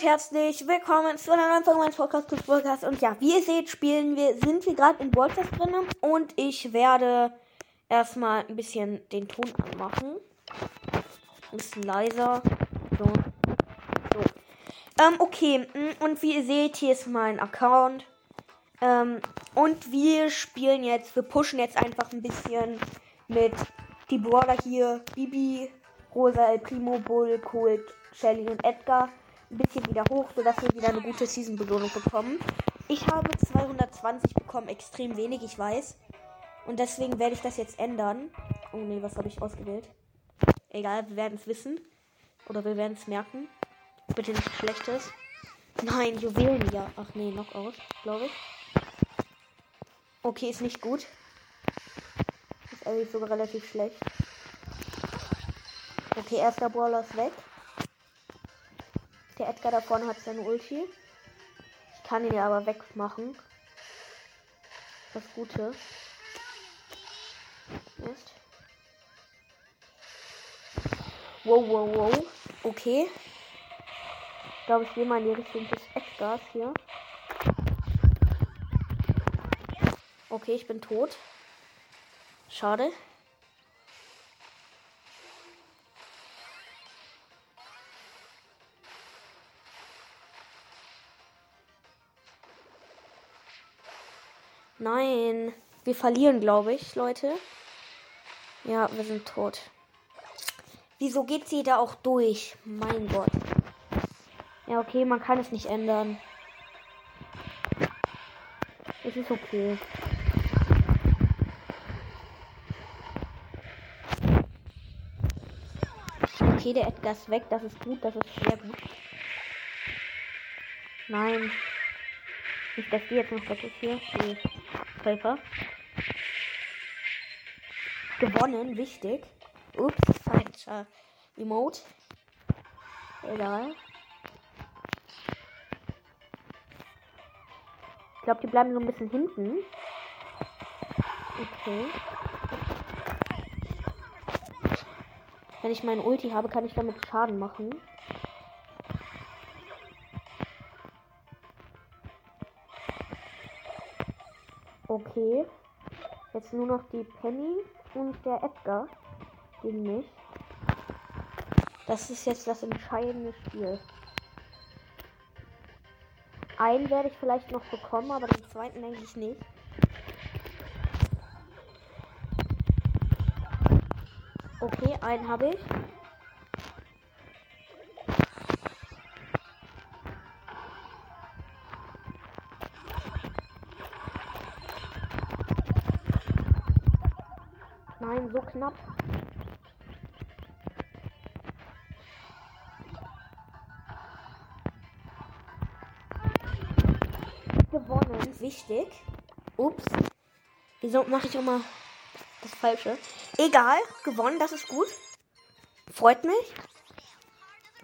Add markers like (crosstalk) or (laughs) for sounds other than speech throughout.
und herzlich willkommen zu einer neuen Folge meines Podcasts Podcast. Und ja, wie ihr seht, spielen wir, sind wir gerade in World drin und ich werde erstmal ein bisschen den Ton anmachen. Ein bisschen leiser. So. So. Ähm, okay, mm, und wie ihr seht, hier ist mein Account. Ähm, und wir spielen jetzt, wir pushen jetzt einfach ein bisschen mit die Brawler hier, Bibi, Rosa, El Primo, Bull, Colt, Shelly und Edgar ein bisschen wieder hoch, sodass wir wieder eine gute Season-Belohnung bekommen. Ich habe 220 bekommen, extrem wenig, ich weiß. Und deswegen werde ich das jetzt ändern. Oh nee, was habe ich ausgewählt? Egal, wir werden es wissen. Oder wir werden es merken. Bitte nichts Schlechtes. Nein, Juwelen, ja. Ach nee, Knockout, glaube ich. Okay, ist nicht gut. Ist eigentlich sogar relativ schlecht. Okay, erster Brawler ist weg. Der Edgar da vorne hat seine Ulti. Ich kann ihn ja aber wegmachen. Das Gute. Ist. Wow, wow, wow. Okay. Ich glaube, ich gehe mal in die Richtung des Edgars hier. Okay, ich bin tot. Schade. Nein. Wir verlieren, glaube ich, Leute. Ja, wir sind tot. Wieso geht sie da auch durch? Mein Gott. Ja, okay, man kann es nicht ändern. Es ist okay. Okay, der Edgar ist weg. Das ist gut. Das ist sehr gut. Nein. Nicht, dass die jetzt noch weg ist hier. Nee. Treffer. Gewonnen, wichtig. Ups, falscher Remote. Egal. Ich glaube, die bleiben so ein bisschen hinten. Okay. Wenn ich meinen Ulti habe, kann ich damit Schaden machen. Okay. Jetzt nur noch die Penny und der Edgar gegen mich. Das ist jetzt das entscheidende Spiel. Einen werde ich vielleicht noch bekommen, aber den zweiten denke ich nicht. Okay, einen habe ich. Knapp. Gewonnen, wichtig. Ups. Wieso mache ich immer das Falsche? Egal, gewonnen, das ist gut. Freut mich.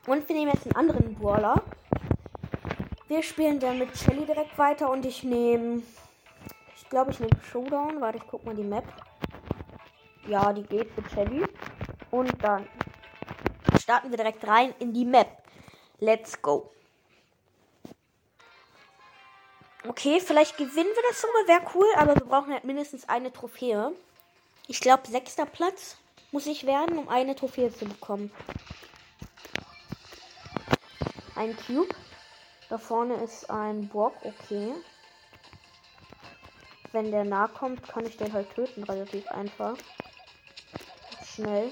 Und wir nehmen jetzt einen anderen Brawler. Wir spielen dann mit Shelly direkt weiter und ich nehme. Ich glaube, ich nehme Showdown. Warte, ich guck mal die Map. Ja, die geht mit Shelly. Und dann starten wir direkt rein in die Map. Let's go. Okay, vielleicht gewinnen wir das sogar, wäre cool, aber wir brauchen halt mindestens eine Trophäe. Ich glaube, sechster Platz muss ich werden, um eine Trophäe zu bekommen. Ein Cube. Da vorne ist ein Brock, okay. Wenn der nah kommt, kann ich den halt töten, relativ einfach schnell.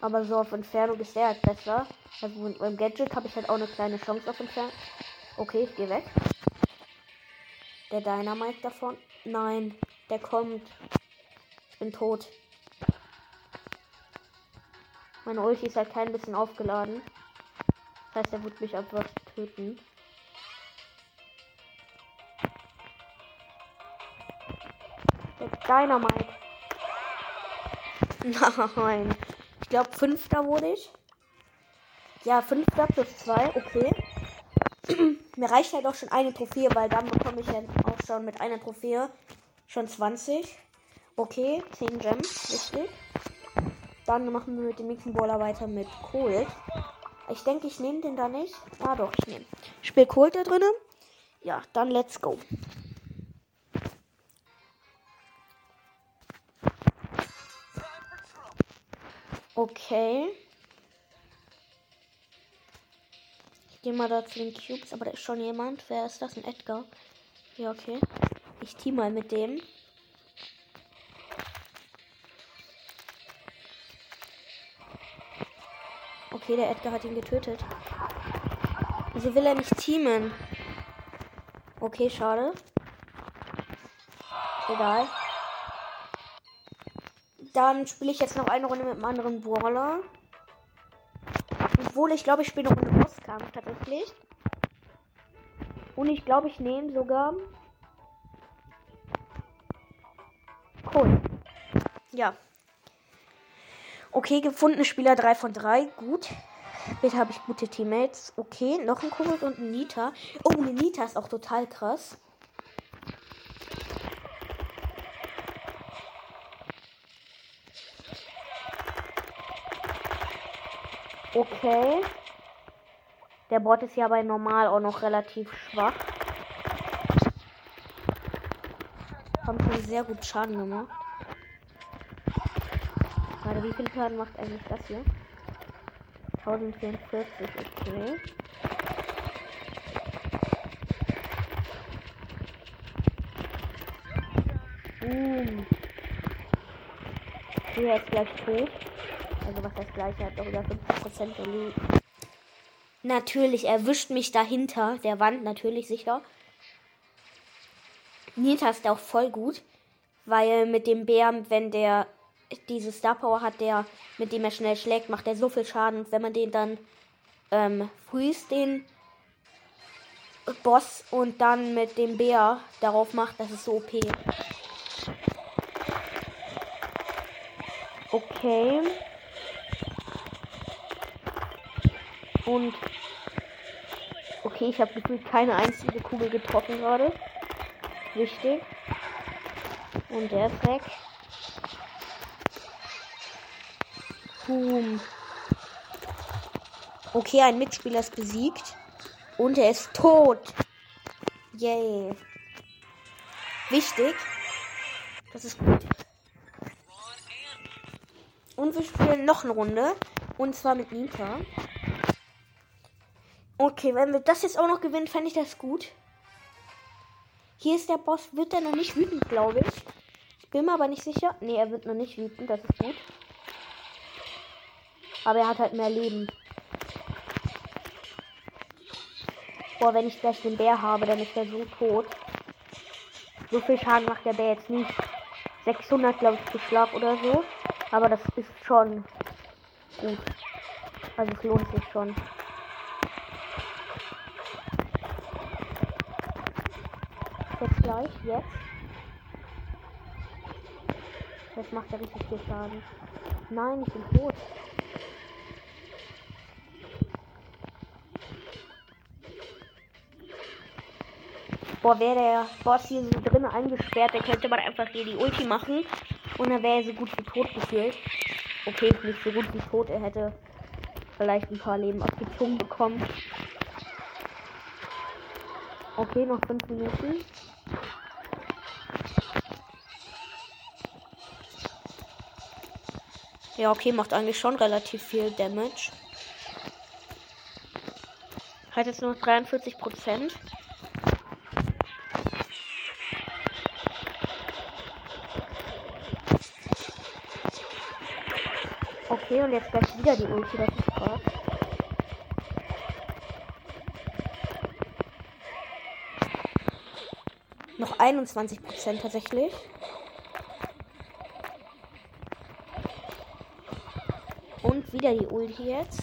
Aber so auf Entfernung ist der halt besser. Also mit meinem Gadget habe ich halt auch eine kleine Chance auf Entfernung. Okay, ich gehe weg. Der Dynamite davon. Nein, der kommt. Ich bin tot. Meine Ulti ist halt kein bisschen aufgeladen. Das heißt, er wird mich einfach töten. Der Dynamite. (laughs) Nein. Ich glaube, fünfter wurde ich. Ja, fünfter plus zwei, okay. (clears throat) Mir reicht halt auch schon eine Trophäe, weil dann bekomme ich ja auch schon mit einer Trophäe schon 20. Okay, 10 Gems, richtig. Dann machen wir mit dem nächsten Baller weiter mit Cold. Ich denke, ich nehme den da nicht. Ah doch, ich nehme. Spiel Cold da drinnen. Ja, dann let's go. Okay. Ich gehe mal da zu den Cubes, aber da ist schon jemand. Wer ist das? Ein Edgar. Ja, okay. Ich team mal mit dem. Okay, der Edgar hat ihn getötet. Wieso will er nicht teamen? Okay, schade. Egal. Dann spiele ich jetzt noch eine Runde mit einem anderen Brawler. Obwohl ich glaube, ich spiele eine Runde Bosskampf tatsächlich. Und ich glaube, ich nehme sogar. Cool. Ja. Okay, gefundene Spieler 3 von 3. Gut. Bitte habe ich gute Teammates. Okay, noch ein Kobold und ein Nita. Oh, eine Nita ist auch total krass. Okay. Der Bot ist ja bei normal auch noch relativ schwach. Haben schon sehr gut Schaden gemacht. Warte, wie viel Schaden macht eigentlich das hier? 1044, okay. Boom. Der ist gleich tot. Also was das gleiche hat doch über 50% der Leben. Natürlich, erwischt mich dahinter der Wand, natürlich sicher. Nita ist auch voll gut, weil mit dem Bär, wenn der diese Star Power hat, der mit dem er schnell schlägt, macht er so viel Schaden. Und wenn man den dann ähm, freest, den Boss und dann mit dem Bär darauf macht, das ist so OP. Okay. Und okay, ich habe gefühlt keine einzige Kugel getroffen gerade. Wichtig. Und der ist weg. Boom. Okay, ein Mitspieler ist besiegt. Und er ist tot. Yay. Wichtig. Das ist gut. Und wir spielen noch eine Runde. Und zwar mit Nita. Okay, wenn wir das jetzt auch noch gewinnen, fände ich das gut. Hier ist der Boss. Wird er noch nicht wütend, glaube ich. Ich bin mir aber nicht sicher. Ne, er wird noch nicht wütend. Das ist gut. Aber er hat halt mehr Leben. Boah, wenn ich gleich den Bär habe, dann ist er so tot. So viel Schaden macht der Bär jetzt nicht. 600, glaube ich, pro Schlag oder so. Aber das ist schon gut. Also es lohnt sich schon. Jetzt gleich, jetzt. Jetzt macht er richtig viel Schaden. Nein, ich bin tot. Boah, wäre der Boss hier so drin eingesperrt, dann könnte man einfach hier die Ulti machen. Und dann wäre er so gut wie tot gefühlt. Okay, nicht so gut wie tot. Er hätte vielleicht ein paar Leben abgezogen bekommen. Okay, noch fünf Minuten. Ja, okay, macht eigentlich schon relativ viel Damage. Hat jetzt nur 43 Prozent. Okay, und jetzt gleich wieder die Ulti, das ist krass. Noch 21% tatsächlich. Wieder die Ulti jetzt.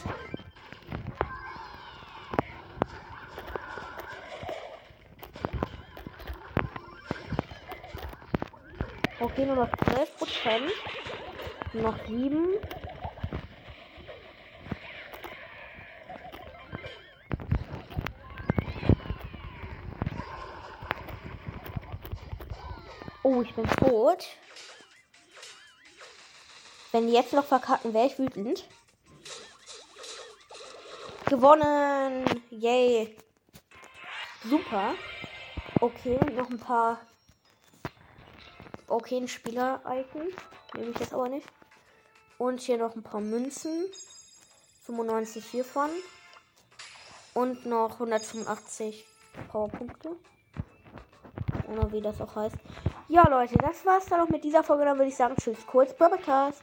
Okay, nur noch 12%. Noch 7. Oh, ich bin tot. Wenn die jetzt noch verkacken, wäre ich wütend. Gewonnen. Yay. Super. Okay, noch ein paar. Okay, ein Spieler-Icon. Nehme ich jetzt aber nicht. Und hier noch ein paar Münzen. 95 hiervon. Und noch 185 Powerpunkte. Oder wie das auch heißt. Ja, Leute, das war's dann auch mit dieser Folge. Dann würde ich sagen, tschüss, kurz, Podcast.